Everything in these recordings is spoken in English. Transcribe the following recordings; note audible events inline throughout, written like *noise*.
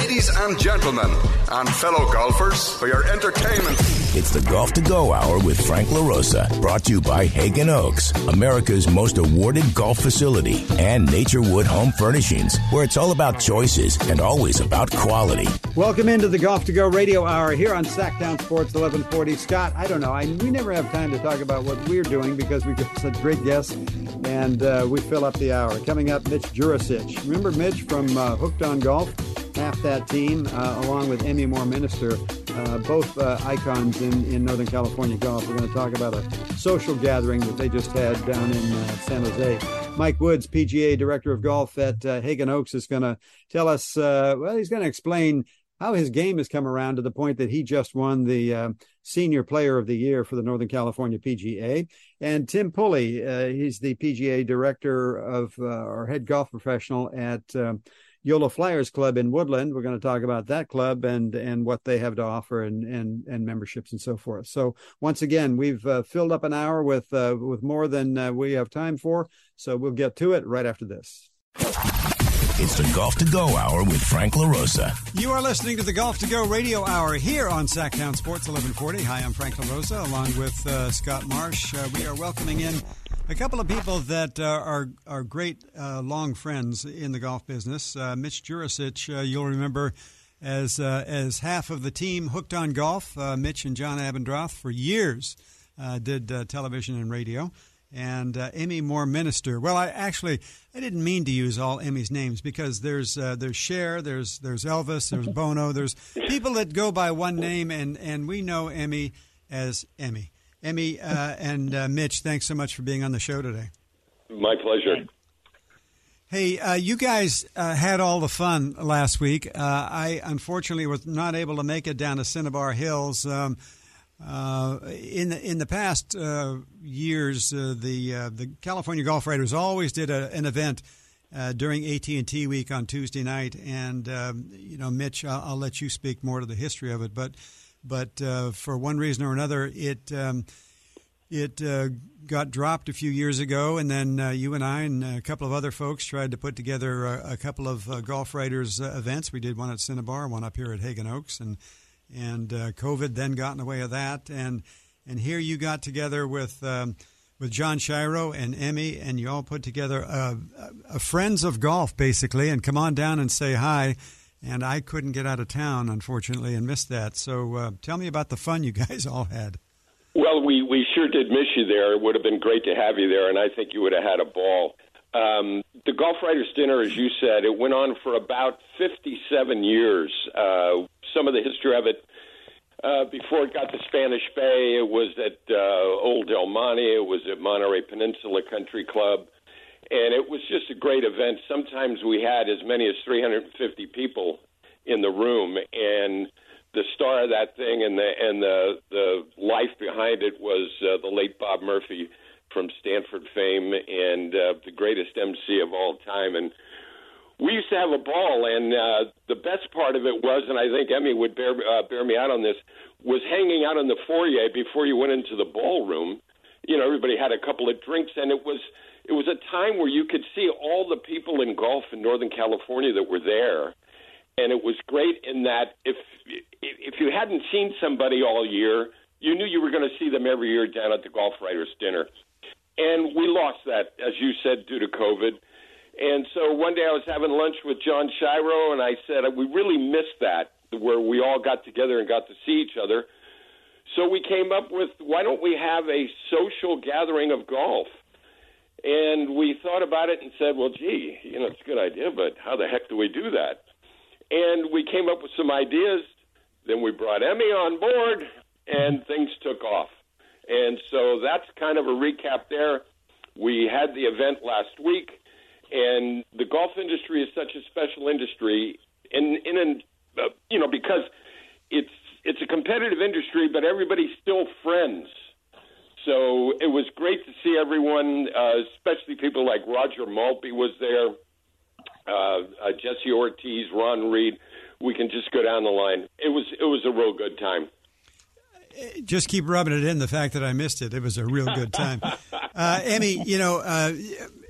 Ladies and gentlemen, and fellow golfers, for your entertainment. It's the Golf to Go Hour with Frank LaRosa, brought to you by Haggin Oaks, America's most awarded golf facility, and Naturewood Home Furnishings, where it's all about choices and always about quality. Welcome into the Golf to Go Radio Hour here on Sactown Sports 1140. Scott, I don't know, I, we never have time to talk about what we're doing because we've got such great guests, and uh, we fill up the hour. Coming up, Mitch Jurisich. Remember Mitch from uh, Hooked on Golf? Half that team, uh, along with Emmy Moore Minister, uh, both uh, icons in, in Northern California golf. We're going to talk about a social gathering that they just had down in San Jose. Mike Woods, PGA Director of Golf at uh, Haggin Oaks, is going to tell us, uh, well, he's going to explain how his game has come around to the point that he just won the uh, Senior Player of the Year for the Northern California PGA. And Tim Pulley, he's the PGA Director of or head golf professional at Yolo Fliers Club in Woodland. We're going to talk about that club and and what they have to offer and and and memberships and so forth. So once again, we've uh, filled up an hour with uh, with more than uh, we have time for. So we'll get to it right after this. It's the Golf to Go Hour with Frank LaRosa. You are listening to the Golf to Go Radio Hour here on Sactown Sports 1140. Hi, I'm Frank LaRosa along with uh, Scott Marsh. Uh, we are welcoming in a couple of people that uh, are are great uh, long friends in the golf business. Uh, Mitch Jurisich, uh, you'll remember as uh, as half of the team hooked on golf. Uh, Mitch and John Abendroth for years did television and radio. And Emmy Moore Minister. Well, I actually I didn't mean to use all Emmy's names because there's there's Cher, there's there's Elvis, there's *laughs* Bono, there's people that go by one name, and and we know Emmy as Emmy. Emmy uh, and uh, Mitch, thanks so much for being on the show today. My pleasure. Hey, uh, you guys uh, had all the fun last week. Uh, I unfortunately was not able to make it down to Cinnabar Hills. Um, uh, in the in the past years, the the California Golf Writers always did a, an event during AT and T week on Tuesday night, and um, you know, Mitch, I'll, I'll, let you speak more to the history of it, but but uh, for one reason or another, it um, it uh, got dropped a few years ago, and then uh, you and I and a couple of other folks tried to put together a, a couple of uh, golf writers uh, events. We did one at Cinnabar, one up here at Haggin Oaks, and and uh, COVID then got in the way of that, and and here you got together with. Um, with John Shiro and Emmy, and you all put together a, a, a friends of golf, basically, and come on down and say hi and I couldn't get out of town, unfortunately, and missed that. So uh, tell me about the fun you *laughs* guys all had. Well, we, we sure did miss you there. It would have been great to have you there, and I think you would have had a ball. Um, the Golf Writers Dinner, as you said, it went on for about 57 years. Uh, some of the history of it, uh, before it got to Spanish Bay, it was at uh, Old Del Monte, it was at Monterey Peninsula Country Club and it was just a great event. Sometimes we had as many as 350 people in the room, and the star of that thing and the and the the life behind it was uh, the late Bob Murphy from Stanford fame and uh, the greatest MC of all time. And we used to have a ball, and uh, the best part of it was, and I think Emmy would bear uh, bear me out on this, was hanging out in the foyer before you went into the ballroom. You know, everybody had a couple of drinks, and it was it was a time where you could see all the people in golf in Northern California that were there, and it was great in that if if you hadn't seen somebody all year, you knew you were going to see them every year down at the Golf Writers Dinner, and we lost that, as you said, due to COVID. And so one day I was having lunch with John Shiro, and I said we really missed that, where we all got together and got to see each other. So we came up with why don't we have a social gathering of golf? And we thought about it and said, well, gee, you know, it's a good idea, but how the heck do we do that? And we came up with some ideas. Then we brought Emmy on board, and things took off. And so that's kind of a recap there. We had the event last week, and the golf industry is such a special industry, in in an, uh, you know because it's it's a competitive industry, but everybody's still friends so it was great to see everyone, uh, especially people like Roger Maltbie was there, uh, uh, Jesse Ortiz, Ron Reed. We can just go down the line. It was it was a real good time. Just keep rubbing it in the fact that I missed it. It was a real good time. *laughs* Uh, Emmy, you know, uh,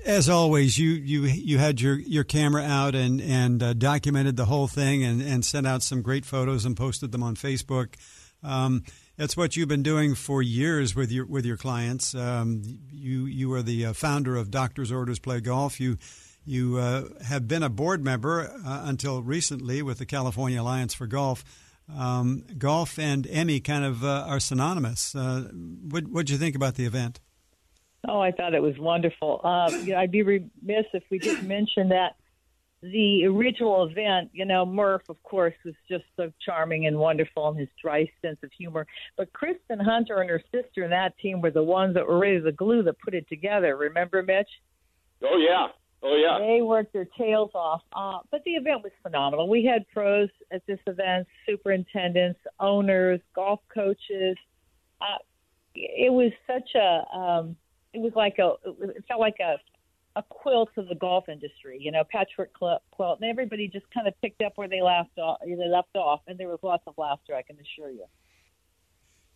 as always, you, you you had your, your camera out and and uh, documented the whole thing and, and sent out some great photos and posted them on Facebook. Um, that's what you've been doing for years with your with your clients. Um, you you are the uh, founder of Doctors Orders Play Golf. You you uh, have been a board member uh, until recently with the California Alliance for Golf. Um, golf and Emmy kind of uh, are synonymous. Uh, what what did you think about the event? Oh, I thought it was wonderful. Uh, you know, I'd be remiss if we didn't mention that the original event, you know, Murph, of course, was just so charming and wonderful and his dry sense of humor. But Kristen Hunter and her sister and that team were the ones that were really the glue that put it together. Remember, Mitch? Oh, yeah. Oh, yeah. They worked their tails off. Uh, but the event was phenomenal. We had pros at this event, superintendents, owners, golf coaches. Uh, it was such a, um, it was like a, it felt like a, a quilt of the golf industry, you know, patchwork quilt, and everybody just kind of picked up where they left off. They left off, and there was lots of laughter. I can assure you.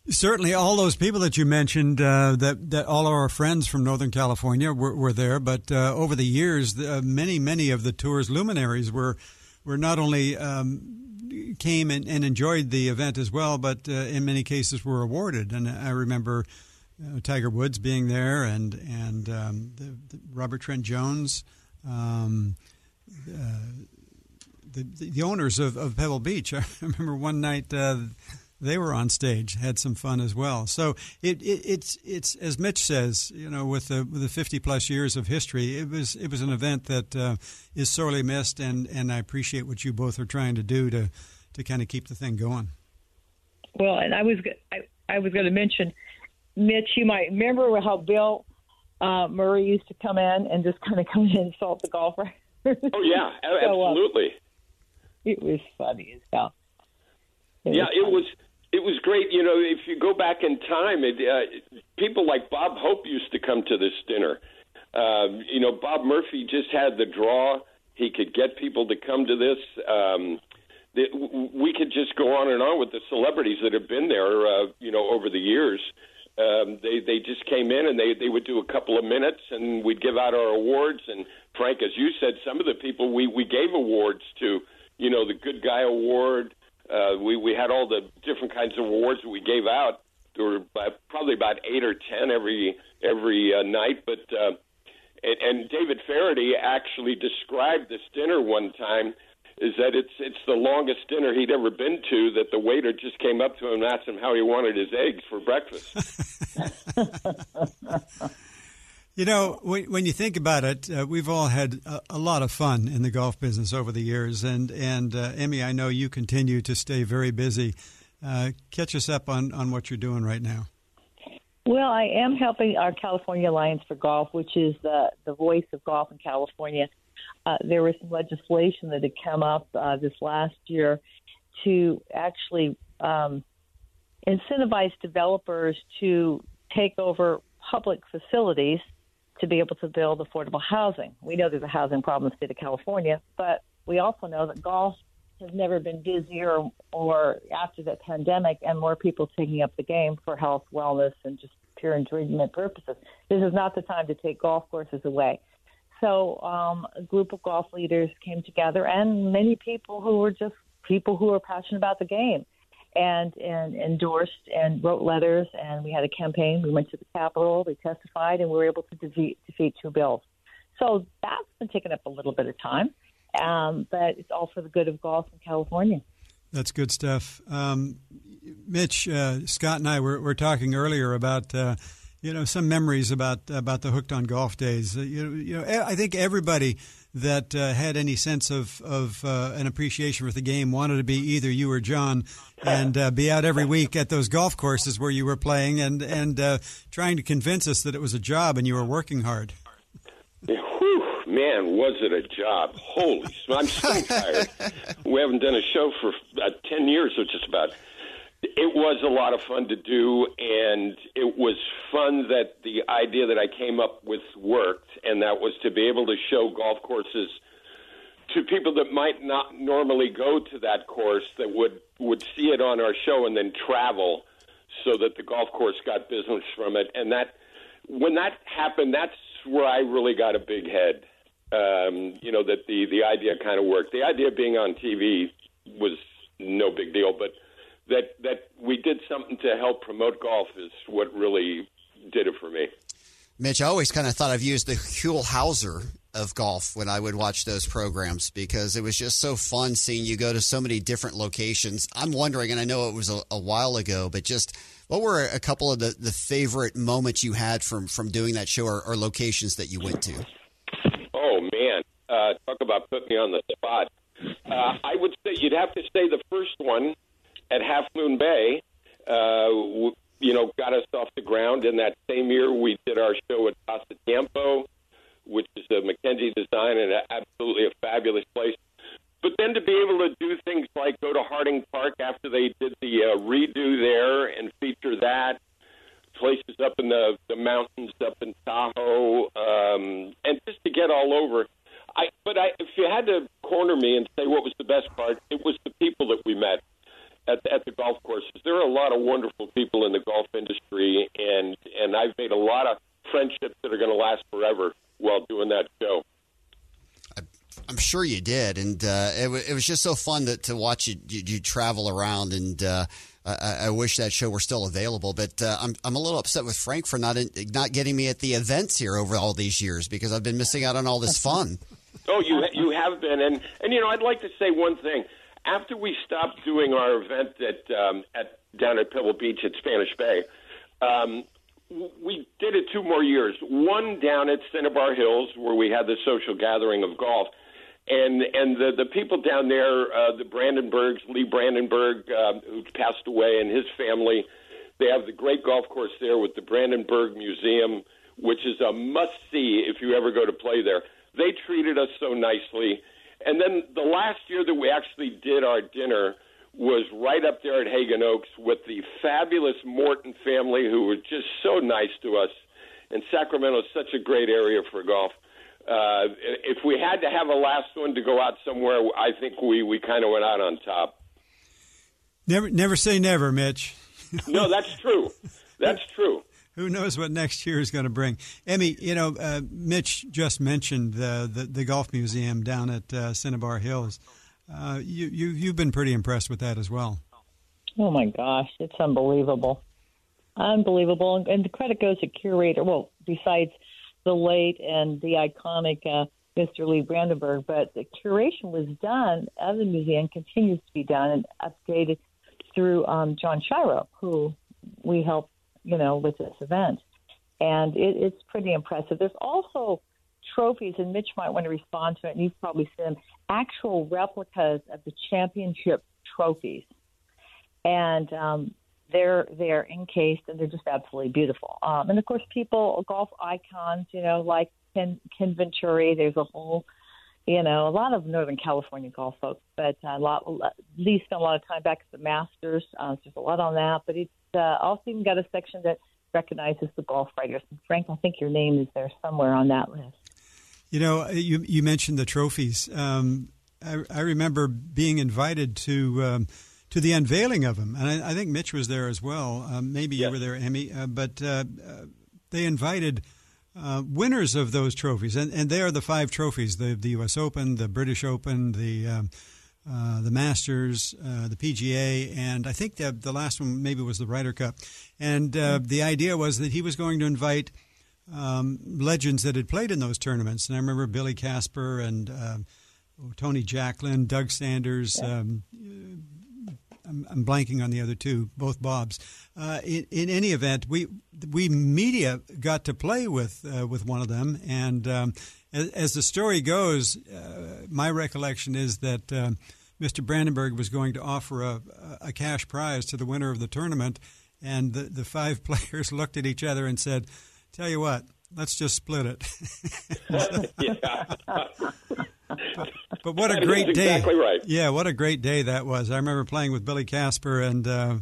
Certainly, all those people that you mentioned, uh, that that all our friends from Northern California were, were there. But uh, over the years, uh, many many of the tour's luminaries were were not only um, came and, and, enjoyed the event as well, but uh, in many cases were awarded. And I remember uh, Tiger Woods being there, and and um, the, the Robert Trent Jones, um, uh, the, the owners of, of Pebble Beach. *laughs* I remember one night uh, they were on stage, had some fun as well. So it, it, it's it's as Mitch says, you know, with the with the fifty plus years of history, it was it was an event that uh, is sorely missed, and and I appreciate what you both are trying to do to to kind of keep the thing going. Well, and I was I, I was going to mention Mitch, you might remember how Bill uh, Murray used to come in and just kind of come in and insult the golfer. oh yeah, *laughs* so, uh, absolutely. Uh, it was funny as hell. It yeah, was it was. It was great. You know, if you go back in time, it, uh, people like Bob Hope used to come to this dinner. Um, you know, Bob Murphy just had the draw. He could get people to come to this. Um, we could just go on and on with the celebrities that have been there, uh, you know, over the years. Um, they they just came in and they they would do a couple of minutes and we'd give out our awards. And Frank, as you said, some of the people we we gave awards to, you know, the Good Guy Award. Uh, we we had all the different kinds of awards that we gave out. There were probably about eight or ten every every uh, night, but. Uh, and, David Feherty actually described this dinner one time is that it's it's the longest dinner he'd ever been to. That the waiter just came up to him and asked him how he wanted his eggs for breakfast. *laughs* you know, when, when, you think about it, uh, we've all had a, a, lot of fun in the golf business over the years, and and uh, Emmy, I know you continue to stay very busy. Uh, catch us up on on what you're doing right now. Well, I am helping our California Alliance for Golf, which is the the voice of golf in California uh, there was some legislation that had come up uh, this last year to actually um, incentivize developers to take over public facilities to be able to build affordable housing. We know there's a housing problem in the state of California, but we also know that golf has never been busier or after the pandemic and more people taking up the game for health, wellness, and just pure enjoyment purposes. This is not the time to take golf courses away. So um, a group of golf leaders came together, and many people who were just people who were passionate about the game, and and endorsed and wrote letters. And we had a campaign. We went to the Capitol. We testified, and we were able to defeat defeat two bills. So that's been taking up a little bit of time, um, but it's all for the good of golf in California. That's good stuff. Um, Mitch, uh, Scott, and I were, were talking earlier about. Uh, you know some memories about about the hooked on golf days. Uh, you, you know, I think everybody that uh, had any sense of of uh, an appreciation for the game wanted to be either you or John, and uh, be out every week at those golf courses where you were playing and and uh, trying to convince us that it was a job and you were working hard. Whew, man, was it a job? Holy, I'm so *laughs* tired. we haven't done a show for uh, ten years, or just about. It was a lot of fun to do, and it was fun that the idea that I came up with worked, and that was to be able to show golf courses to people that might not normally go to that course that would would see it on our show and then travel so that the golf course got business from it and that when that happened that's where I really got a big head. Um, you know that the the idea kind of worked. The idea of being on TV was no big deal, but that that we did something to help promote golf is what really did it for me. Mitch, I always kind of thought I've used the Huell Howser of golf when I would watch those programs because it was just so fun seeing you go to so many different locations. I'm wondering, and I know it was a, a while ago, but just what were a couple of the, the favorite moments you had from, from doing that show or, or locations that you went to? Oh, man. Uh, talk about putting me on the spot. Uh, I would say you'd have to say the first one at Half Moon Bay. Uh, you know, got us off the ground. In that same year, we did our show at Pasatiempo, which is a Mackenzie design and absolutely a fabulous place. But then to be able to do things like go to Harding Park after they did the uh, redo there and feature that, places up in the, the mountains up in Tahoe, um, and just to get all over. I, but I, if you had to corner me and say what was the best part, it was the people that we met at, at the golf courses. There are a lot of wonderful people in the golf industry, and and I've made a lot of friendships that are going to last forever while doing that show. I'm sure you did, and uh, it, w- it was just so fun to, to watch you, you, you travel around. And uh, I, I wish that show were still available. But uh, I'm I'm a little upset with Frank for not in, not getting me at the events here over all these years because I've been missing out on all this fun. *laughs* oh, you you have been, and and you know I'd like to say one thing after we stopped doing our event at um, at down at Pebble Beach at Spanish Bay, um, we did it two more years. One down at Cinnabar Hills, where we had the social gathering of golf, and and the the people down there, uh, the Brandenburgs, Lee Brandenburg, um, who passed away, and his family. They have the great golf course there with the Brandenburg Museum, which is a must see if you ever go to play there. They treated us so nicely and then the last year that we actually did our dinner was right up there at Haggin Oaks with the fabulous Morton family who were just so nice to us. And Sacramento is such a great area for golf. Uh, if we had to have a last one to go out somewhere, I think we, we kind of went out on top. Never, never say never, Mitch. *laughs* no, that's true. That's true who knows what next year is going to bring? Emmy, you know, uh, Mitch just mentioned the, the, the golf museum down at uh, Cinnabar Hills. Uh, you you you've been pretty impressed with that as well. Oh my gosh, it's unbelievable, unbelievable, and, and the credit goes to curator. Well, besides the late and the iconic uh, Mr. Lee Brandenburg, but the curation was done of the museum continues to be done and updated through um, John Shiro, who we helped you know, with this event. And it, it's pretty impressive. There's also trophies, and Mitch might want to respond to it, and you've probably seen them, actual replicas of the championship trophies. And um, they're they're encased and they're just absolutely beautiful. Um, and of course, people golf icons, you know, like Ken, Ken Venturi. There's a whole, you know, a lot of Northern California golf folks, but a lot. Lee spent a lot of time back at the Masters. Uh, there's a lot on that, but it's uh, also even got a section that recognizes the golf writers. And Frank, I think your name is there somewhere on that list. You know, you you mentioned the trophies. Um, I, I, remember being invited to um, to the unveiling of them, and I, I, think Mitch was there as well. Um, maybe yes. you were there, Emmy. Uh, but uh, uh, they invited uh, winners of those trophies, and, and they are the five trophies: the the U.S. Open, the British Open, the um, uh, the Masters, uh, the PGA, and I think the, the last one maybe was the Ryder Cup. And uh, the idea was that he was going to invite um, legends that had played in those tournaments. And I remember Billy Casper and uh, Tony Jacklin, Doug Sanders. Um, I'm, I'm, blanking on the other two, both Bobs. Uh, in, in, any event, we we media got to play with with one of them, and um, as, as, the story goes, my recollection is that um, Mr. Brandenburg was going to offer a, a cash prize to the winner of the tournament, and the, the five *laughs* players looked at each other and said, "Tell you what, let's just split it." *laughs* *laughs* but, but, what a great day! Exactly right. Yeah, what a great day that was. I remember playing with Billy Casper, and uh,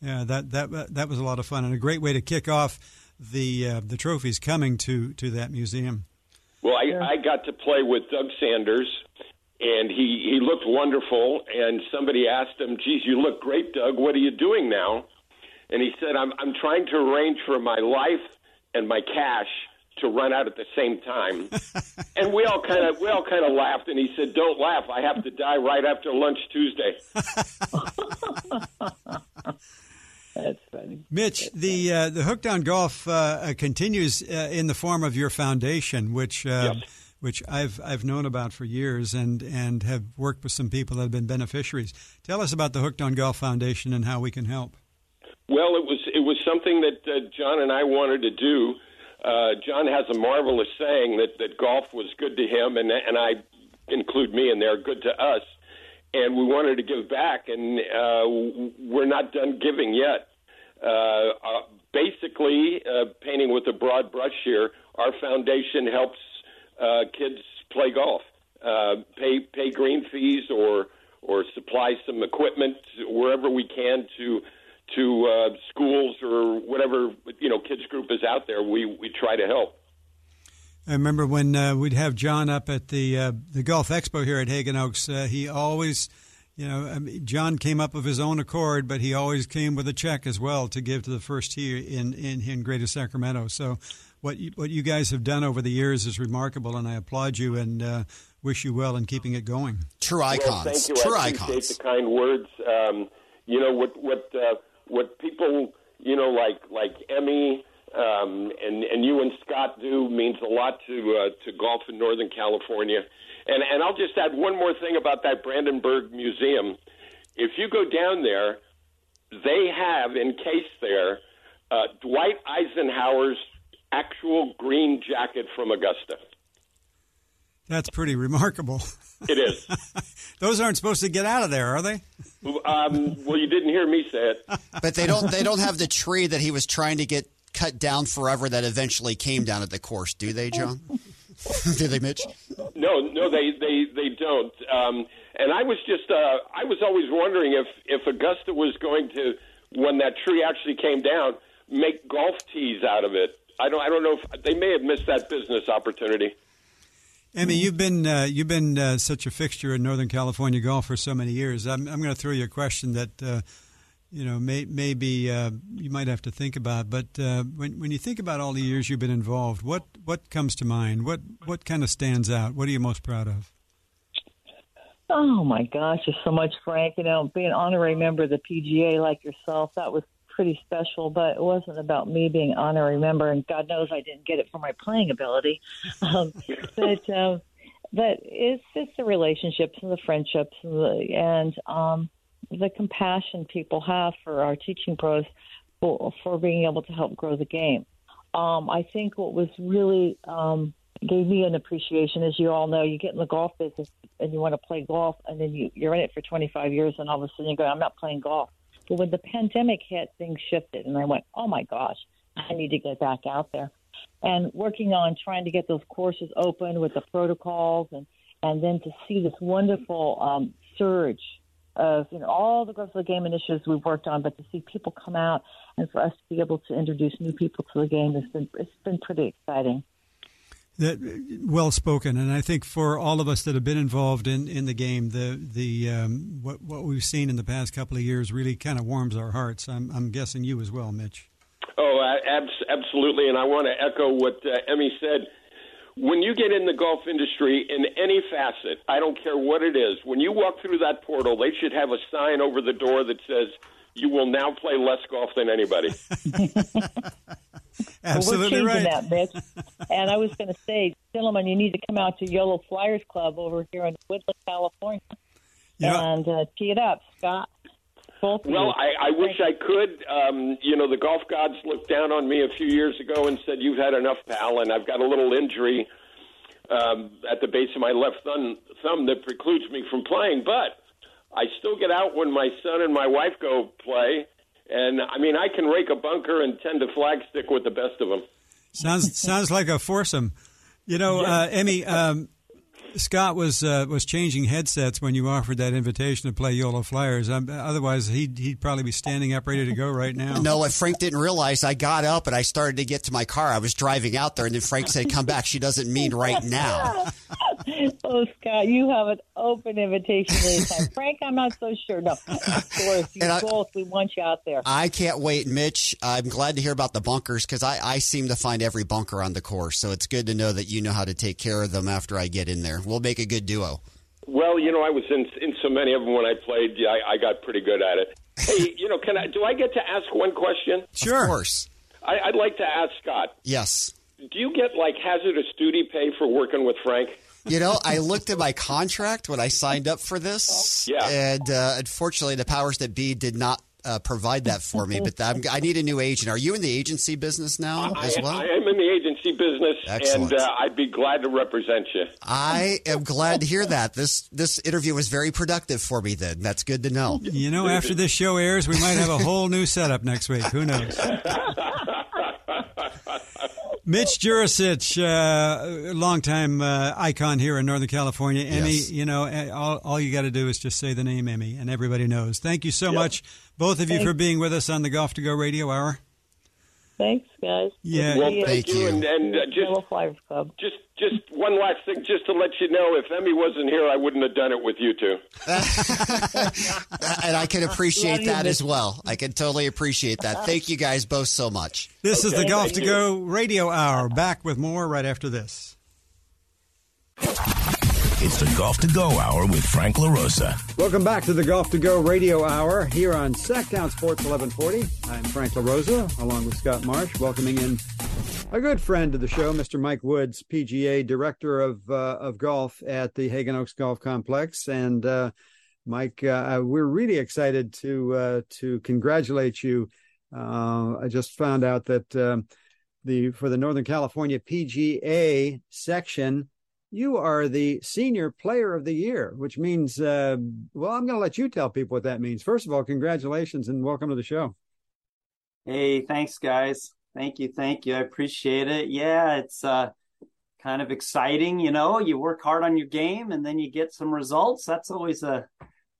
yeah, that that that was a lot of fun and a great way to kick off the uh, the trophies coming to to that museum. Well, I, I got to play with Doug Sanders and he he looked wonderful. And somebody asked him, "Geez, you look great, Doug. What are you doing now?" And he said, "I'm I'm trying to arrange for my life and my cash to run out at the same time. *laughs* and we all kind of we all kind of laughed, and he said, "Don't laugh. I have to die right after lunch Tuesday." *laughs* That's funny. Mitch, the uh, the Hooked on Golf uh, uh, continues uh, in the form of your foundation, which uh, Yes. which I've I've known about for years and and have worked with some people that have been beneficiaries. Tell us about the Hooked on Golf Foundation and how we can help. Well, it was it was something that uh, John and I wanted to do. Uh, John has a marvelous saying that that golf was good to him, and and I include me in there, good to us. And we wanted to give back, and uh, we're not done giving yet. Uh, uh, basically, uh, painting with a broad brush here, our foundation helps uh, kids play golf, uh, pay pay green fees, or or supply some equipment wherever we can to to uh, schools or whatever you know kids group is out there. We we try to help. I remember when uh, we'd have John up at the uh, the Golf Expo here at Haggin Oaks. Uh, he always, you know, I mean, John came up of his own accord, but he always came with a check as well to give to the first tee in in, in Greater Sacramento. So, what you, what you guys have done over the years is remarkable, and I applaud you and uh, wish you well in keeping it going. True Well, icons. thank you. True I appreciate icons. the kind words. Um, you know what what uh, what people you know like like Emmy um, and and you and Scott do means a lot to uh, to golf in Northern California. And and I'll just add one more thing about that Brandenburg Museum. If you go down there, they have encased there uh, Dwight Eisenhower's actual green jacket from Augusta. That's pretty remarkable. It is. *laughs* Those aren't supposed to get out of there, are they? um, well, you didn't hear me say it. But they don't they don't have the tree that he was trying to get cut down forever that eventually came down at the course, do they, John? *laughs* do they, Mitch? No, no, they they they don't. Um, and I was just uh, I was always wondering if if Augusta was going to when that tree actually came down make golf tees out of it. I don't I don't know if they may have missed that business opportunity. Emmy, you've been uh, you've been uh, such a fixture in Northern California golf for so many years. I'm, I'm going to throw you a question that uh, you know may, maybe uh, you might have to think about. But uh, when when you think about all the years you've been involved, what what comes to mind? What what kind of stands out? What are you most proud of? Oh my gosh, there's so much, Frank. You know, being an honorary member of the PGA like yourself, that was pretty special. But it wasn't about me being honorary member, and God knows I didn't get it for my playing ability. *laughs* Um, but um, but it's just the relationships and the friendships and, the, and um, the compassion people have for our teaching pros for, for being able to help grow the game. Um, I think what was really um, gave me an appreciation, as you all know, you get in the golf business and you want to play golf, and then you, you're in it for 25 years, and all of a sudden you go, I'm not playing golf. But when the pandemic hit, things shifted, and I went, oh my gosh, I need to get back out there. And working on trying to get those courses open with the protocols, and and then to see this wonderful um, surge of you know all the growth of the game initiatives we've worked on, but to see people come out and for us to be able to introduce new people to the game has been it's been pretty exciting. That well spoken, and I think for all of us that have been involved in, in the game, the the um, what what we've seen in the past couple of years really kind of warms our hearts. I'm I'm guessing you as well, Mitch. Oh, uh, abs- absolutely. And I want to echo what uh, Emmy said. When you get in the golf industry in any facet, I don't care what it is, when you walk through that portal, they should have a sign over the door that says, you will now play less golf than anybody. *laughs* Absolutely well, we're changing right. that, Mitch. and I was going to say, gentlemen, you need to come out to Yolo Fliers Club over here in Woodland, California, Yeah. and uh, tee it up, Scott. Both Well. I, I wish I could. Um, you know, the golf gods looked down on me a few years ago and said, "You've had enough, pal." And I've got a little injury um, at the base of my left thumb, thumb that precludes me from playing. But I still get out when my son and my wife go play. And I mean, I can rake a bunker and tend to flagstick with the best of them. Sounds *laughs* sounds like a foursome. You know, uh, Emmy, um, Scott was uh, was changing headsets when you offered that invitation to play Yolo Fliers. Um, otherwise, he'd he'd probably be standing up ready to go right now. No, what Frank didn't realize, I got up and I started to get to my car. I was driving out there, and then Frank said, "Come back." She doesn't mean right now. *laughs* Oh, Scott, you have an open invitation anytime. *laughs* Frank, I'm not so sure. No, of *laughs* course, you I, both. We want you out there. I can't wait, Mitch. I'm glad to hear about the bunkers because I, I seem to find every bunker on the course. So it's good to know that you know how to take care of them after I get in there. We'll make a good duo. Well, you know, I was in in so many of them when I played. Yeah, I, I got pretty good at it. Hey, *laughs* you know, can I? Do I get to ask one question? Sure. Of course. I, I'd like to ask Scott. Yes. Do you get like hazardous duty pay for working with Frank? You know, I looked at my contract when I signed up for this, yeah. and uh, unfortunately, the powers that be did not uh, provide that for me. But I'm, i need a new agent. Are you in the agency business now I, as well? I am in the agency business, Excellent. and uh, I'd be glad to represent you. I am glad to hear that. This this interview was very productive for me. Then that's good to know. You know, after this show airs, we might have a whole new setup next week. Who knows? *laughs* Mitch Jurisich, uh, longtime uh, icon here in Northern California. Emmy, Yes. you know, eh, all, all you got to do is just say the name Emmy, and everybody knows. Thank you so much, both of you, for being with us on the Golf to Go Radio Hour. Thanks, guys. Yeah. Well, thank, Thank you. And, and uh, just, Club. just, just one last thing, just to let you know, if Emmy wasn't here, I wouldn't have done it with you two. *laughs* and I can appreciate that as well. I can totally appreciate that. Thank you guys both so much. This is the Okay, Golf to you. Go Radio Hour. Back with more right after this. It's the Golf to Go Hour with Frank LaRosa. Welcome back to the Golf to Go Radio Hour here on Sactown Sports 1140. I'm Frank LaRosa, along with Scott Marsh, welcoming in a good friend to the show, Mr. Mike Woods, PGA Director of uh, of Golf at the Haggin Oaks Golf Complex. And uh, Mike, uh, we're really excited to uh, to congratulate you. Uh, I just found out that um, the for the Northern California PGA section you are the senior player of the year, which means, uh, well, I'm going to let you tell people what that means. First of all, congratulations and welcome to the show. Hey, thanks, guys. Thank you, thank you. I appreciate it. Yeah, it's uh, kind of exciting. You know, you work hard on your game, and then you get some results. That's always a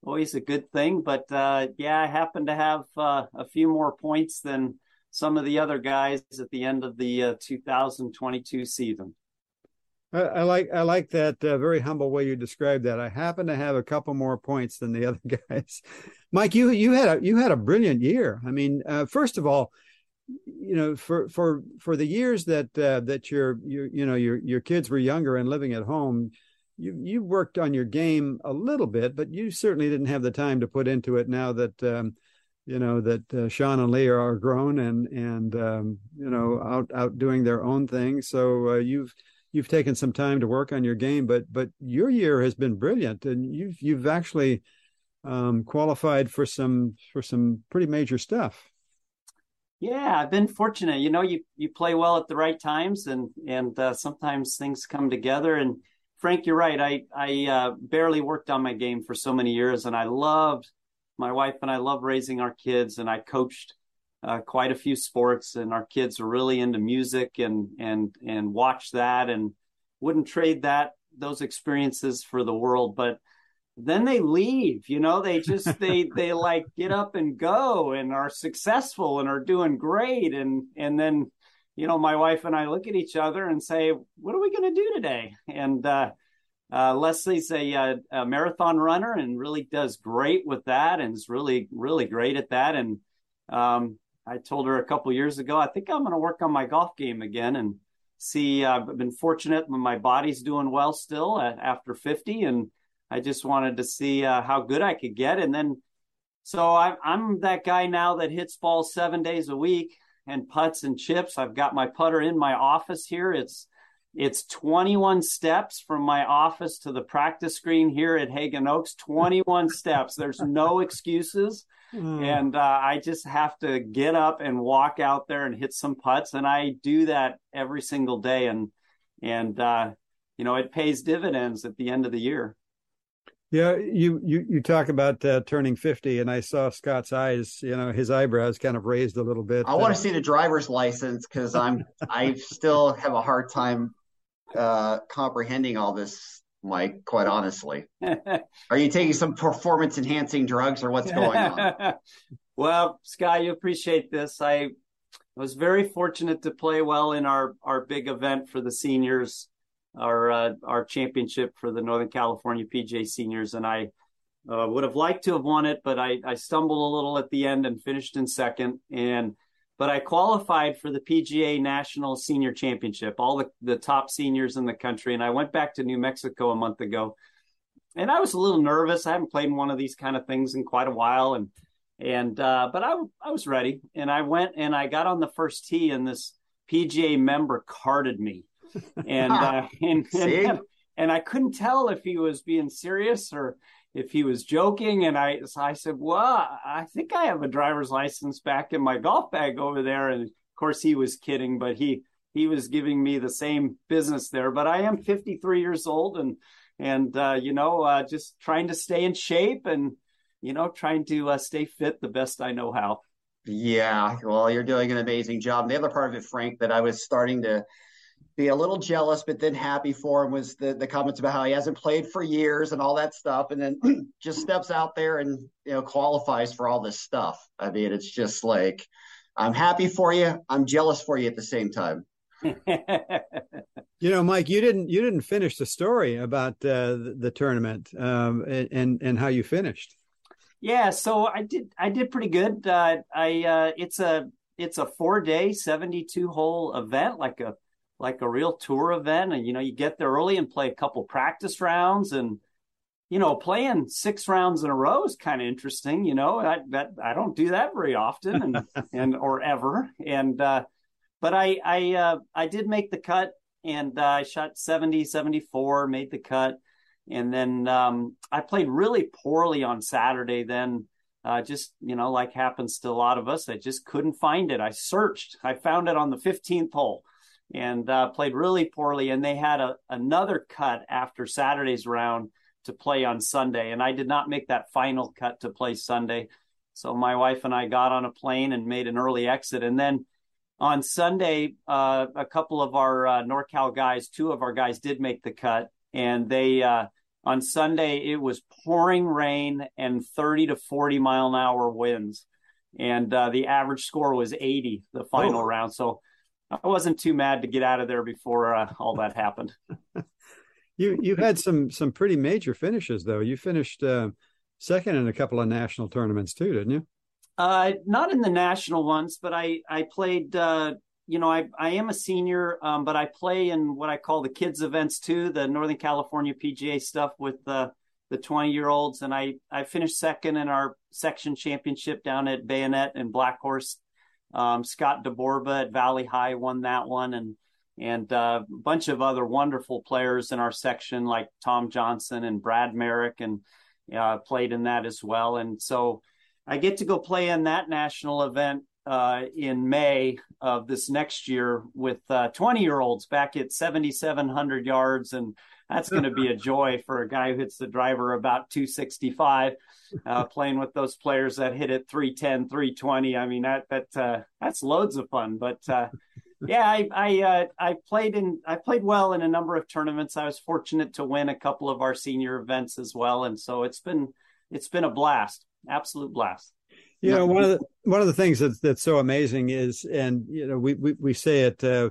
always a good thing. But uh, yeah, I happen to have uh, a few more points than some of the other guys at the end of the uh, 2022 season. I, I like I like that uh, very humble way you described that. I happen to have a couple more points than the *laughs* other guys. Mike, you you had a you had a brilliant year. I mean, uh, first of all, you know, for for for the years that uh, that your you you know your your kids were younger and living at home, you you worked on your game a little bit, but you certainly didn't have the time to put into it. Now that um, you know that uh, Sean and Lee are, grown and and um, you know out out doing their own thing, so uh, you've you've taken some time to work on your game, but but your year has been brilliant, and you've you've actually um, qualified for some for some pretty major stuff. Yeah, I've been fortunate. You know, you you play well at the right times, and and uh, sometimes things come together. And Frank, you're right. I I uh, barely worked on my game for so many years, and I loved my wife and I love raising our kids, and I coached uh, quite a few sports, and our kids are really into music and and and watch that, and wouldn't trade that those experiences for the world, but then they leave you know they just *laughs* they they like get up and go and are successful and are doing great. And and then you know my wife and i look at each other and say what are we going to do today? And uh uh, Leslie's a, a, a marathon runner and really does great with that and is really, really great at that. And um, I told her a couple years ago, I think I'm going to work on my golf game again and see. Uh, I've been fortunate; my body's doing well still after 50, and I just wanted to see uh, how good I could get. And then, so I, I'm that guy now that hits balls seven days a week and putts and chips. I've got my putter in my office here. It's it's 21 steps from my office to the practice screen here at Haggin Oaks. 21 *laughs* steps. There's no excuses. Mm. And uh, I just have to get up and walk out there and hit some putts. And I do that every single day. And, and, uh, you know, it pays dividends at the end of the year. Yeah, you you you talk about uh, turning fifty, and I saw Scott's eyes. You know, his eyebrows kind of raised a little bit. I want to see the driver's license because I'm I still have a hard time uh, comprehending all this, Mike. Quite honestly, *laughs* are you taking some performance enhancing drugs or what's going on? *laughs* well, Sky, you appreciate this. I was very fortunate to play well in our our big event for the seniors our uh, our championship for the Northern California PGA Seniors, and I uh, would have liked to have won it, but I, I stumbled a little at the end and finished in second. And but I qualified for the PGA National Senior Championship, all the, the top seniors in the country. And I went back to New Mexico a month ago, and I was a little nervous. I haven't played in one of these kind of things in quite a while, and and uh, but I I was ready, and I went and I got on the first tee, and this PGA member carded me, *laughs* and uh, and, and *laughs* and I couldn't tell if he was being serious or if he was joking. And I, so I said, well, I think I have a driver's license back in my golf bag over there. And of course he was kidding, but he, he was giving me the same business there, but I am 53 years old and, and, uh, you know, uh, just trying to stay in shape and, you know, trying to uh, stay fit the best I know how. Yeah, well, you're doing an amazing job. And the other part of it, Frank, that I was starting to be a little jealous, but then happy for him was the, the comments about how he hasn't played for years and all that stuff. And then *clears throat* just steps out there and, you know, qualifies for all this stuff. I mean, it's just like, I'm happy for you. I'm jealous for you at the same time. *laughs* you know, Mike, you didn't, you didn't finish the story about uh, the, the, tournament um, and, and, and how you finished. Yeah. So I did, I did pretty good. Uh, I, uh, it's a, it's a four day, 72 hole event, like a, like a real tour event and you know you get there early and play a couple practice rounds and you know playing six rounds in a row is kind of interesting you know I, that I don't do that very often and *laughs* and or ever and uh but I I uh I did make the cut and uh, I shot 70 74 made the cut and then um I played really poorly on Saturday then uh, just you know like happens to a lot of us I just couldn't find it. I searched I found it on the 15th hole and uh, played really poorly. And they had a, another cut after Saturday's round to play on Sunday. And I did not make that final cut to play Sunday. So my wife and I got on a plane and made an early exit. And then on Sunday, uh, a couple of our uh, NorCal guys, two of our guys did make the cut. And they, uh, on Sunday, it was pouring rain and 30 to 40 mile an hour winds. And uh, the average score was 80, the final oh. round. So I wasn't too mad to get out of there before uh, all that happened. *laughs* you you had some some pretty major finishes though. You finished uh, second in a couple of national tournaments too, didn't you? Uh, not in the national ones, but I I played. Uh, you know, I I am a senior, um, but I play in what I call the kids events too, the Northern California PGA stuff with the the 20 year olds, and I I finished second in our section championship down at Bayonet and Black Horse um, Scott DeBorba at Valley High won that one, and and uh, a bunch of other wonderful players in our section like Tom Johnson and Brad Merrick and uh, played in that as well. And so I get to go play in that national event uh, in May of this next year with 20 uh, year olds back at 7,700 yards and that's going to be a joy for a guy who hits the driver about 265 uh, *laughs* playing with those players that hit it 310 320 i mean that that uh, that's loads of fun. But uh, yeah i i uh, i played in i played well in a number of tournaments. I was fortunate to win a couple of our senior events as well. And so it's been it's been a blast absolute blast. You know one of the one of the things that's that's so amazing is and you know we we, we say it uh,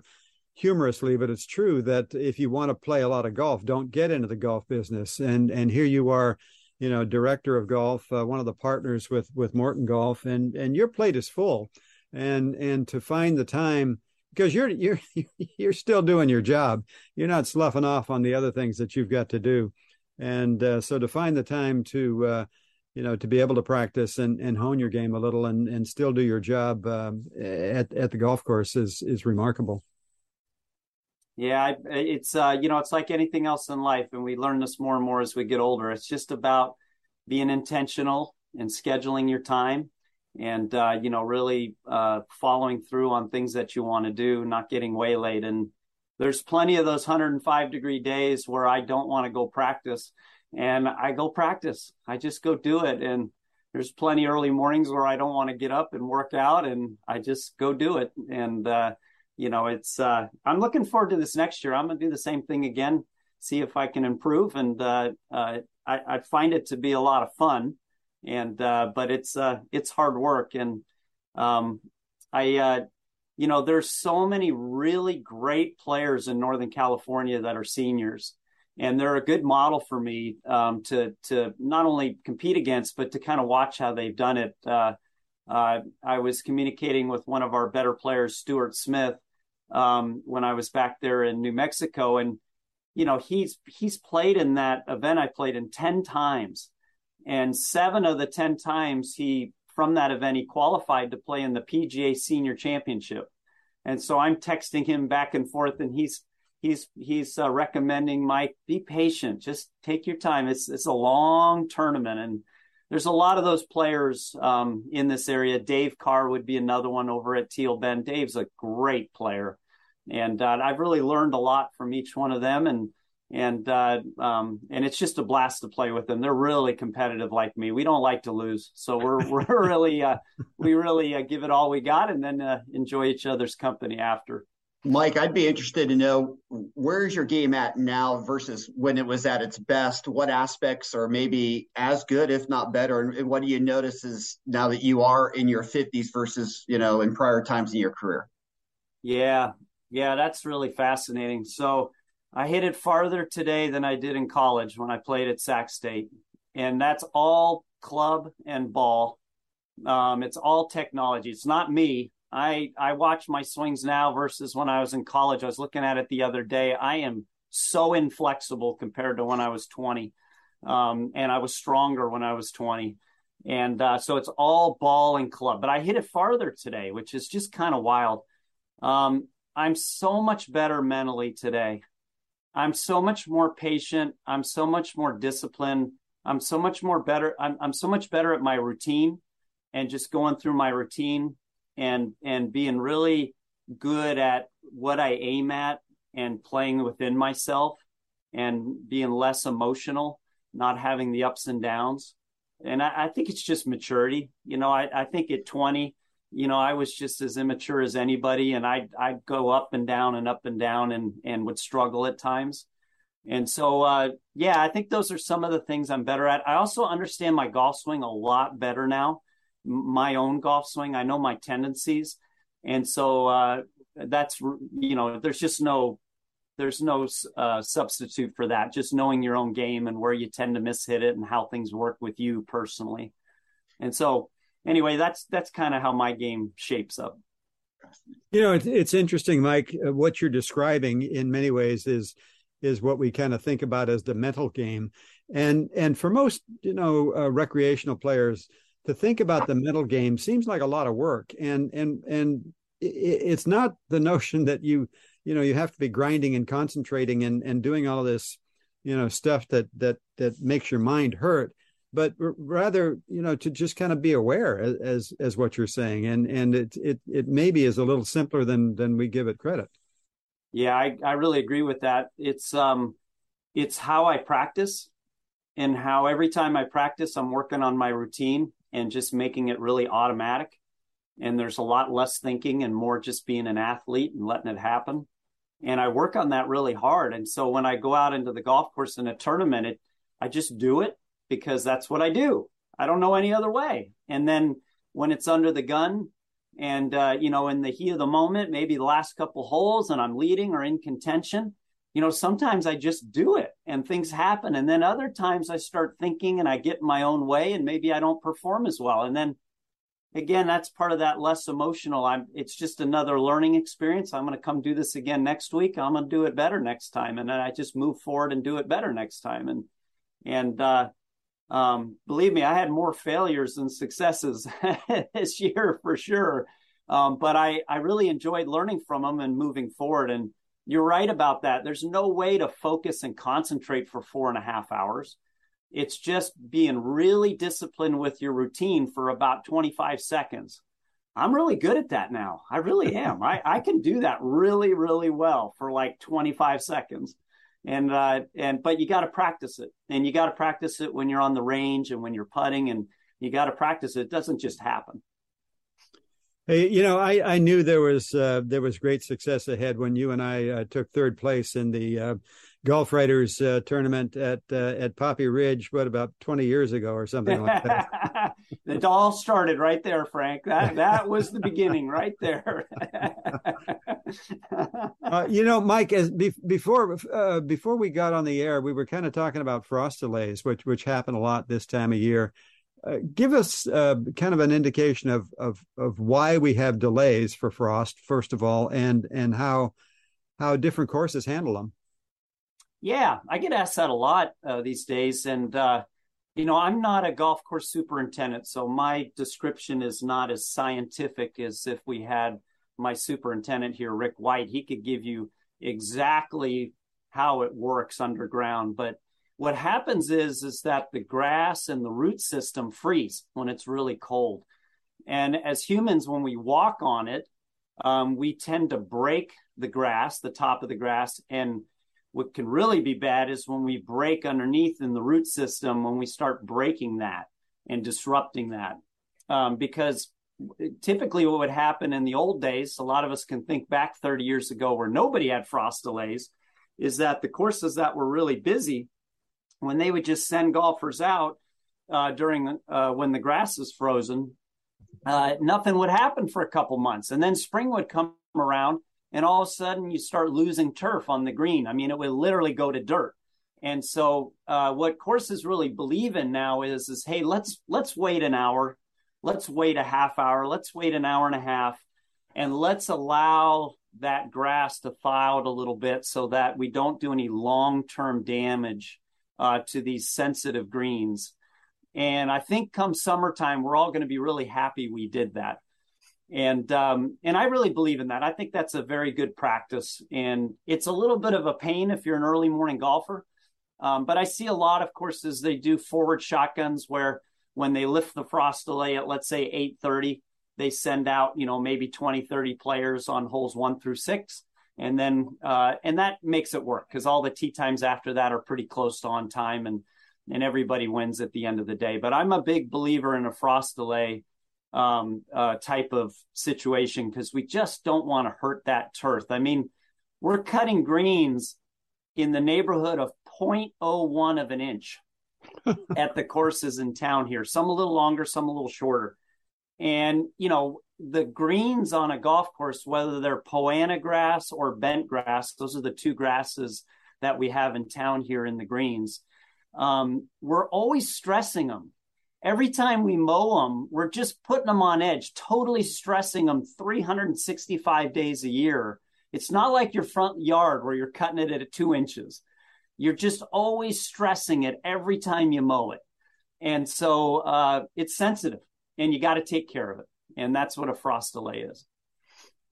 humorously, but it's true that if you want to play a lot of golf, don't get into the golf business. And and here you are, you know, director of golf, uh, one of the partners with with Morton Golf, and and your plate is full, and and to find the time because you're you're *laughs* you're still doing your job, you're not sloughing off on the other things that you've got to do, and uh, so to find the time to uh, you know to be able to practice and, and hone your game a little and, and still do your job um, at at the golf course is is remarkable. Yeah, it's uh, you know, it's like anything else in life, and we learn this more and more as we get older. It's just about being intentional and scheduling your time, and uh, you know, really uh, following through on things that you want to do, not getting waylaid. And there's plenty of those 105 degree days where I don't want to go practice, and I go practice. I just go do it, and there's plenty early mornings where I don't want to get up and work out, and I just go do it, and uh, you know, it's uh, I'm looking forward to this next year. I'm gonna do the same thing again, see if I can improve, and uh, uh, I, I, find it to be a lot of fun, and uh, but it's uh, it's hard work, and um, I uh, you know, there's so many really great players in Northern California that are seniors, and they're a good model for me um, to to not only compete against, but to kind of watch how they've done it. I was communicating with one of our better players, Stuart Smith, um, when I was back there in New Mexico, and you know he's he's played in that event. I played in ten times, and seven of the ten times he from that event he qualified to play in the PGA Senior Championship, and so I'm texting him back and forth, and he's he's he's uh, recommending Mike be patient, just take your time. It's it's a long tournament and there's a lot of those players um, in this area. Dave Carr would be another one over at Teal Bend. Dave's a great player, and uh, I've really learned a lot from each one of them. And and uh, um, and it's just a blast to play with them. They're really competitive, like me. We don't like to lose, so we're *laughs* we're really uh, we really uh, give it all we got, and then uh, enjoy each other's company after. Mike, I'd be interested to know where's your game at now versus when it was at its best. What aspects are maybe as good, if not better, and what do you notice is now that you are in your 50s versus you know in prior times in your career? Yeah, yeah, that's really fascinating. So I hit it farther today than I did in college when I played at Sac State, and that's all club and ball. Um, it's all technology. It's not me. I I watch my swings now versus when I was in college. I was looking at it the other day. I am so inflexible compared to when I was 20, um, and I was stronger when I was 20. And uh, so it's all ball and club. But I hit it farther today, which is just kind of wild. Um, I'm so much better mentally today. I'm so much more patient. I'm so much more disciplined. I'm so much more better. I'm, I'm so much better at my routine and just going through my routine and and being really good at what I aim at and playing within myself and being less emotional, not having the ups and downs. And I, I think it's just maturity. You know, I, I think at 20, you know, I was just as immature as anybody and I'd, I'd go up and down and up and down and, and would struggle at times. And so, uh, yeah, I think those are some of the things I'm better at. I also understand my golf swing a lot better now my own golf swing. I know my tendencies, and so uh, that's you know there's just no there's no uh, substitute for that. Just knowing your own game and where you tend to miss hit it and how things work with you personally. And so anyway, that's that's kind of how my game shapes up. You know, it's, it's interesting, Mike. Uh, what you're describing in many ways is is what we kind of think about as the mental game, and and for most you know uh, recreational players, to think about the mental game seems like a lot of work. And and and it's not the notion that you you know you have to be grinding and concentrating and and doing all this you know stuff that that that makes your mind hurt but rather you know to just kind of be aware as as, what you're saying. And and it it it maybe is a little simpler than than we give it credit. Yeah i i really agree with that. It's um it's how i practice. And how every time i practice i'm working on my routine and just making it really automatic. And there's a lot less thinking and more just being an athlete and letting it happen. And I work on that really hard. And so when I go out into the golf course in a tournament, it, I just do it because that's what I do. I don't know any other way. And then when it's under the gun and, uh, you know, in the heat of the moment, maybe the last couple holes and I'm leading or in contention, you know, sometimes I just do it and things happen. And then other times I start thinking and I get in my own way and maybe I don't perform as well. And then again, that's part of that less emotional. I'm, it's just another learning experience. I'm going to come do this again next week. I'm going to do it better next time. And then I just move forward and do it better next time. And, and, uh, um, believe me, I had more failures than successes *laughs* this year for sure. Um, but I, I really enjoyed learning from them and moving forward. And, you're right about that. There's no way to focus and concentrate for four and a half hours. It's just being really disciplined with your routine for about 25 seconds. I'm really good at that now. I really am. I, I can do that really, really well for like 25 seconds. And, uh, and, but you got to practice it and you got to practice it when you're on the range and when you're putting and you got to practice it. It doesn't just happen. Hey, you know, I, I knew there was uh, there was great success ahead when you and I uh, took third place in the uh, golf writers uh, tournament at uh, at Poppy Ridge. What about twenty years ago or something like that? *laughs* it all started right there, Frank. That that was the beginning, right there. *laughs* uh, you know, Mike, as be, before uh, before we got on the air, we were kind of talking about frost delays, which which happen a lot this time of year. Uh, give us uh, kind of an indication of, of of why we have delays for frost, first of all, and and how how different courses handle them. Yeah, I get asked that a lot uh, these days, and uh, you know, I'm not a golf course superintendent, so my description is not as scientific as if we had my superintendent here, Rick White. He could give you exactly how it works underground, but what happens is is that the grass and the root system freeze when it's really cold. And as humans when we walk on it um, we tend to break the grass the top of the grass. And what can really be bad is when we break underneath in the root system when we start breaking that and disrupting that. Um, because typically what would happen in the old days a lot of us can think back 30 years ago where nobody had frost delays is that the courses that were really busy when they would just send golfers out uh, during uh, when the grass is frozen, uh, nothing would happen for a couple months, and then spring would come around, and all of a sudden you start losing turf on the green. I mean, it would literally go to dirt. And so, uh, what courses really believe in now is is hey, let's let's wait an hour, let's wait a half hour, let's wait an hour and a half, and let's allow that grass to thaw out a little bit so that we don't do any long term damage uh, to these sensitive greens. And I think come summertime, we're all going to be really happy we did that. And um, and I really believe in that. I think that's a very good practice, and it's a little bit of a pain if you're an early morning golfer. Um, but I see a lot of courses they do forward shotguns where when they lift the frost delay at let's say 8:30, they send out you know maybe 20, 30 players on holes one through six, and then uh, and that makes it work because all the tee times after that are pretty close to on time and and everybody wins at the end of the day. But i'm a big believer in a frost delay um, uh, type of situation because we just don't want to hurt that turf. I mean we're cutting greens in the neighborhood of 0.01 of an inch *laughs* at the courses in town here some a little longer some a little shorter and you know the greens on a golf course, whether they're poa annua grass or bent grass, those are the two grasses that we have in town here in the greens. Um, we're always stressing them. Every time we mow them, we're just putting them on edge, totally stressing them 365 days a year. It's not like your front yard where you're cutting it at two inches. You're just always stressing it every time you mow it. And so uh, it's sensitive and you got to take care of it and that's what a frost delay is.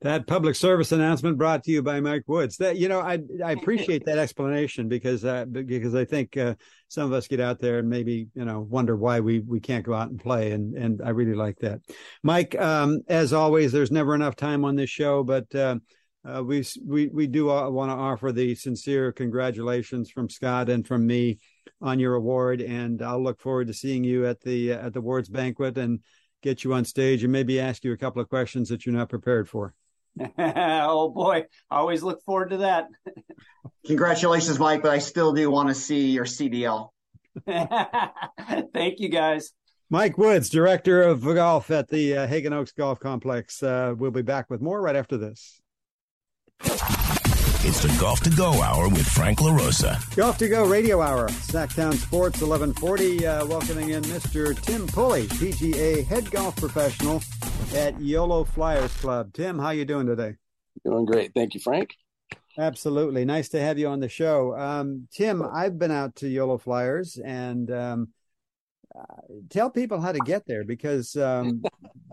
That public service announcement brought to you by Mike Woods. That you know, I I appreciate *laughs* that explanation because uh, because I think uh, some of us get out there and maybe you know wonder why we we can't go out and play, and and I really like that. Mike, um, as always, there's never enough time on this show, but. Uh, uh, we we we do want to offer the sincere congratulations from Scott and from me on your award, and I'll look forward to seeing you at the at the awards banquet and get you on stage and maybe ask you a couple of questions that you're not prepared for. *laughs* *laughs* oh boy, I always look forward to that. *laughs* Congratulations, Mike, but I still do want to see your CDL. Thank you, guys. Mike Woods, director of golf at the uh, Haggin Oaks Golf Complex. Uh, we'll be back with more right after this. It's the Golf to Go Hour with Frank LaRosa. Golf to Go Radio Hour, Sactown Sports 1140. Uh, welcoming in Mr. Tim Pulley, PGA head golf professional at Yolo Fliers Club. Tim, how you doing today? Doing great. Thank you, Frank. Absolutely. Nice to have you on the show. Um, Tim, I've been out to Yolo Fliers and um, uh, tell people how to get there because um,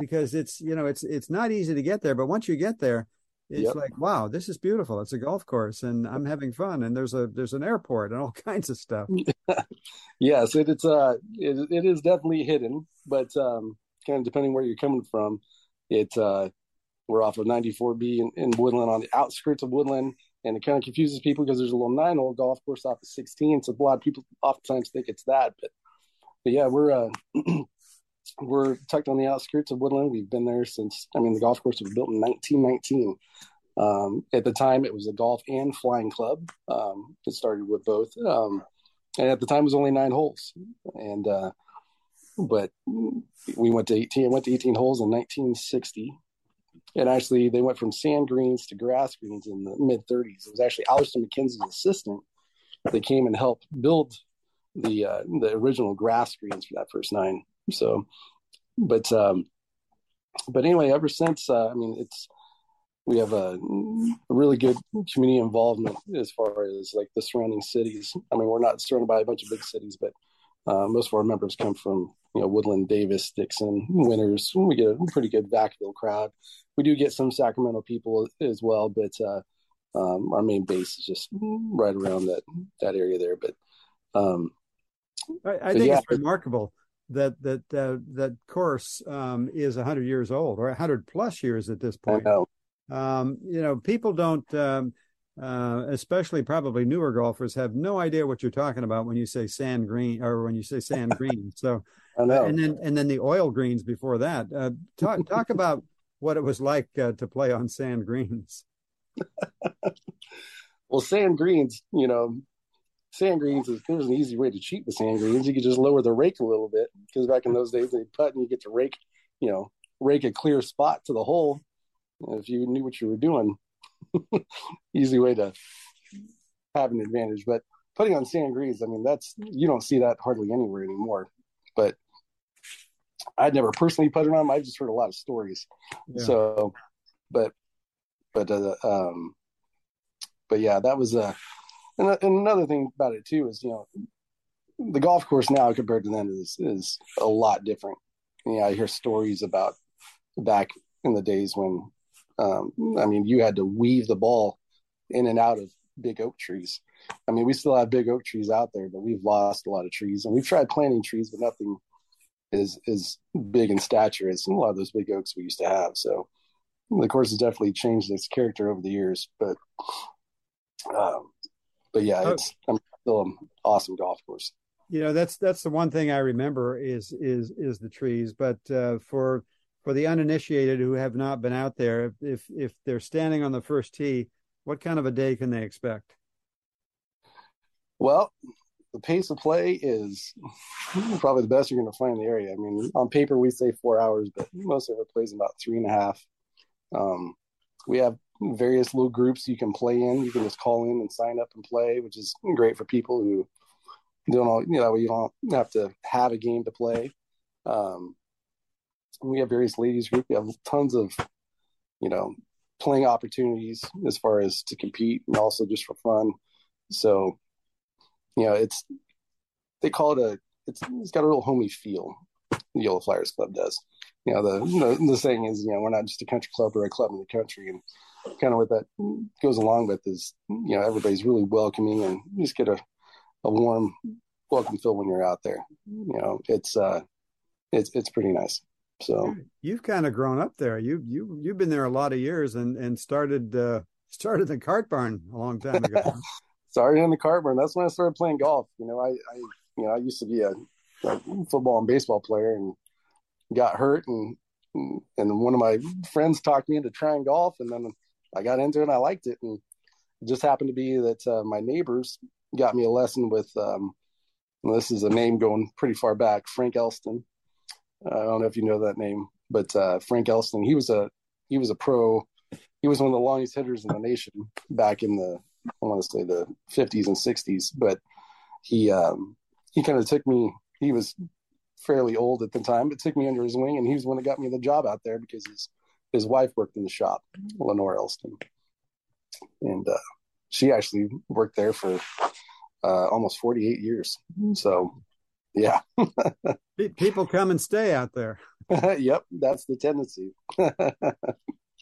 because it's you know it's it's not easy to get there, but once you get there, it's yep. like wow this is beautiful it's a golf course and i'm having fun and there's a there's an airport and all *laughs* kinds of stuff *laughs* yes it, it's uh it, it is definitely hidden but um kind of depending where you're coming from it uh we're off of 94b in, in woodland on the outskirts of woodland and it kind of confuses people because there's a little nine hole golf course off of 16 so a lot of people oftentimes think it's that but but yeah we're uh *clears throat* we're tucked on the outskirts of Woodland. We've been there since, I mean, the golf course was built in 1919. Um, at the time, it was a golf and flying club. Um, it started with both, um, and at the time, it was only nine holes. And uh, but we went to eighteen. Went to eighteen holes in 1960, and actually, they went from sand greens to grass greens in the mid 30s. It was actually Alister MacKenzie's assistant that came and helped build the uh, the original grass greens for that first nine. So, but um, but anyway, ever since, uh, I mean, it's we have a, a, really good community involvement as far as like the surrounding cities. I mean, we're not surrounded by a bunch of big cities, but uh, most of our members come from you know Woodland, Davis, Dixon, Winters. We get a pretty good Vacaville crowd. We do get some Sacramento people as well, but uh, um, our main base is just right around that that area there. But um, I, I think yeah. it's remarkable that that uh, that course um, is hundred years old or hundred plus years at this point. Know. Um, you know, people don't, um, uh, especially probably newer golfers, have no idea what you're talking about when you say sand green or when you say sand *laughs* green. So, I know. and then and then the oil greens before that. Uh, talk talk about what it was like uh, to play on sand greens. *laughs* well, sand greens, you know, sand greens is there's an easy way to cheat the sand greens. You could just lower the rake a little bit because back in those days they put and you get to rake, you know, rake a clear spot to the hole. If you knew what you were doing, *laughs* easy way to have an advantage. But putting on sand greens, I mean, that's you don't see that hardly anywhere anymore. But I'd never personally put it on. Them, I've just heard a lot of stories. Yeah. So, but but uh, um, but yeah, that was a and, and another thing about it too is you know the golf course now compared to then is is a lot different. You know, I hear stories about back in the days when um, I mean you had to weave the ball in and out of big oak trees. I mean we still have big oak trees out there, but we've lost a lot of trees and we've tried planting trees, but nothing is is big in stature as a lot of those big oaks we used to have. So the course has definitely changed its character over the years, but um, but yeah, oh. it's I'm still an awesome golf course. You know, that's that's the one thing I remember is is is the trees. But uh, for for the uninitiated who have not been out there, if if they're standing on the first tee, what kind of a day can they expect? Well, the pace of play is *laughs* probably the best you're going to find in the area. I mean, on paper we say four hours, but most of it plays about three and a half. Um, we have various little groups you can play in. You can just call in and sign up and play, which is great for people who don't all, you know, you don't have to have a game to play. Um, we have various ladies group. We have tons of, you know, playing opportunities as far as to compete and also just for fun. So, you know, it's, they call it a, it's, it's got a real homey feel. The Yolo Fliers Club does. You know, the, the, saying is, you know, we're not just a country club or a club in the country. And kind of what that goes along with is you know everybody's really welcoming and you just get a, a warm welcome feel when you're out there. You know it's uh it's it's pretty nice. So you've kind of grown up there. You you you've been there a lot of years and and started uh started the cart barn a long time ago. *laughs* Started in the cart barn. That's when i started playing golf. You know i i you know i used to be a, a football and baseball player and got hurt and and one of my friends talked me into trying golf and then I got into it and I liked it. And it just happened to be that uh, my neighbors got me a lesson with, um, this is a name going pretty far back, Frank Elston. I don't know if you know that name, but uh, Frank Elston, he was a he was a pro. He was one of the longest hitters in the nation back in the I want to say the 50s and 60s. But he um, he kind of took me. He was fairly old at the time, but took me under his wing, and he was the one that got me the job out there because his his wife worked in the shop, Lenore Elston, and uh, she actually worked there for uh, almost 48 years. So, yeah, *laughs* people come and stay out there. *laughs* yep, that's the tendency. *laughs*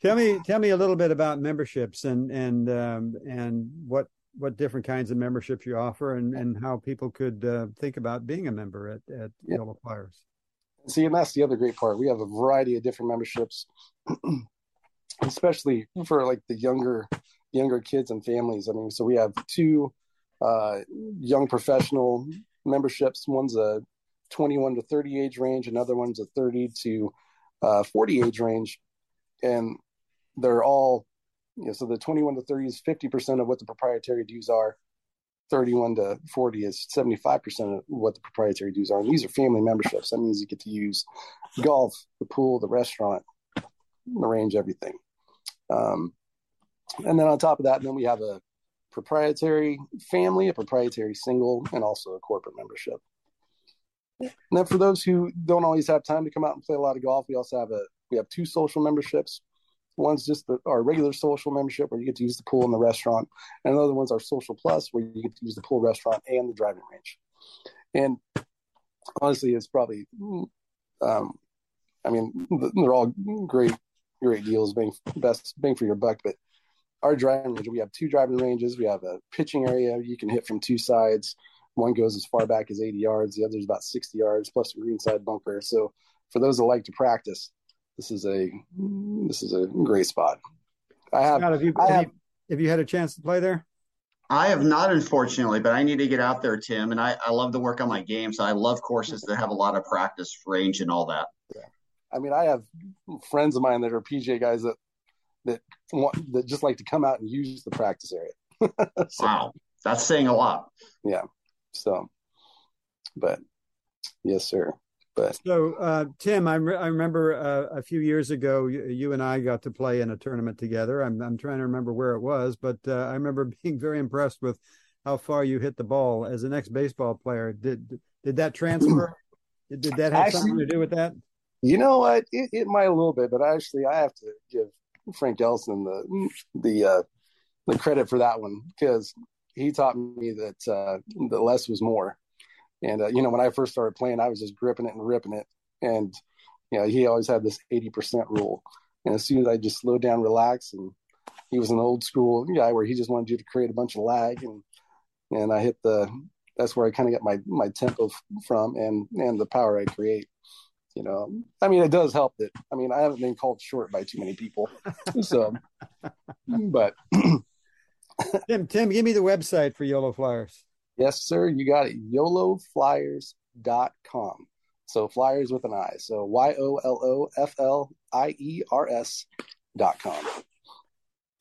tell me, tell me a little bit about memberships and and um, and what what different kinds of memberships you offer and and how people could uh, think about being a member at at yeah. Yolo Fliers. See, and that's the other great part. We have a variety of different memberships, *clears throat* especially for like the younger younger kids and families. I mean, so we have two uh, young professional memberships. One's a 21 to 30 age range, another one's a 30 to uh, 40 age range, and they're all you know, so the 21 to 30 is 50% of what the proprietary dues are. 31 to 40 is 75% of what the proprietary dues are. And these are family memberships. That means you get to use golf, the pool, the restaurant, the range, everything. Um, and then on top of that, then we have a proprietary family, a proprietary single, and also a corporate membership. And then for those who don't always have time to come out and play a lot of golf, we also have a we have two social memberships. One's just the, our regular social membership where you get to use the pool and the restaurant, and another one's our social plus where you get to use the pool, restaurant, and the driving range. And honestly, it's probably, um, I mean, they're all great, great deals, being best bang for your buck. But our driving range, we have two driving ranges. We have a pitching area you can hit from two sides. One goes as far back as 80 yards. The other is about 60 yards plus a greenside bunker. So for those that like to practice, this is a this is a great spot. I have. Scott, have you, I have, have you, have you had a chance to play there? I have not, unfortunately, but I need to get out there, Tim. And I, I love to work on my game, so I love courses that have a lot of practice range and all that. Yeah. I mean, I have friends of mine that are PGA guys that that want that just like to come out and use the practice area. *laughs* so, Wow, that's saying a lot. Yeah. So, but yes, sir. But So, uh, Tim, I, re- I remember uh, a few years ago, you, you and I got to play in a tournament together. I'm, I'm trying to remember where it was, but uh, I remember *laughs* being very impressed with how far you hit the ball as an ex baseball player. Did did that transfer? *clears throat* did, did that have Actually- something to do with that? you know what? It, it might a little bit, but actually, I have to give Frank Ellison the the uh, the credit for that one because he taught me that uh, the less was more. And uh, you know, when I first started playing, I was just gripping it and ripping it, and you know, he always had this eighty percent rule. And as soon as I just slowed down, relax, and he was an old school guy where he just wanted you to create a bunch of lag, and and I hit the. That's where I kind of get my my tempo from, and and the power I create. You know, I mean, it does help that. I mean, I haven't been called short by too many people, so. *laughs* But Tim, Tim, give me the website for Yolo Fliers. Yes, sir, you got it. YOLOFliers.com. So flyers with an I. So Y O L O F L I E R S dot com.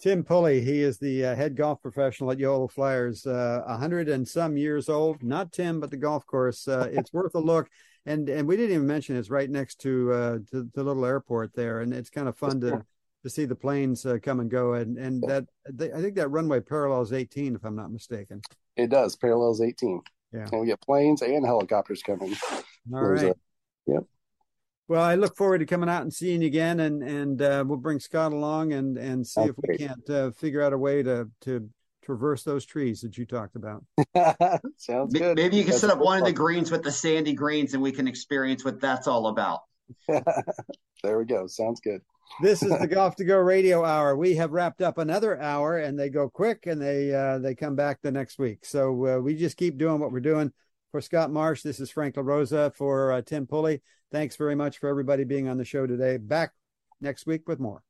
Tim Pulley, he is the uh, head golf professional at Yolo Fliers, uh, a hundred and some years old. Not Tim, but the golf course. Uh, it's worth a look. And and we didn't even mention it's right next to uh, to the little airport there, and it's kind of fun to to see the planes uh, come and go. And and that they, I think that runway parallels 18, if I'm not mistaken. It does parallels 18. Yeah. And we get planes and helicopters coming. All There's right. a- yep. Well, I look forward to coming out and seeing you again, and and uh, we'll bring Scott along and and see Sounds if we great. can't uh, figure out a way to to traverse those trees that you talked about. *laughs* Sounds good. Maybe you can That's set up good one of the greens with the sandy greens, and we can experience what that's all about. *laughs* there we go. Sounds good. This is the Golf to Go Radio Hour. We have wrapped up another hour, and they go quick, and they uh, they come back the next week. So uh, we just keep doing what we're doing. For Scott Marsh, this is Frank LaRosa. For uh, Tim Pulley, thanks very much for everybody being on the show today. Back next week with more.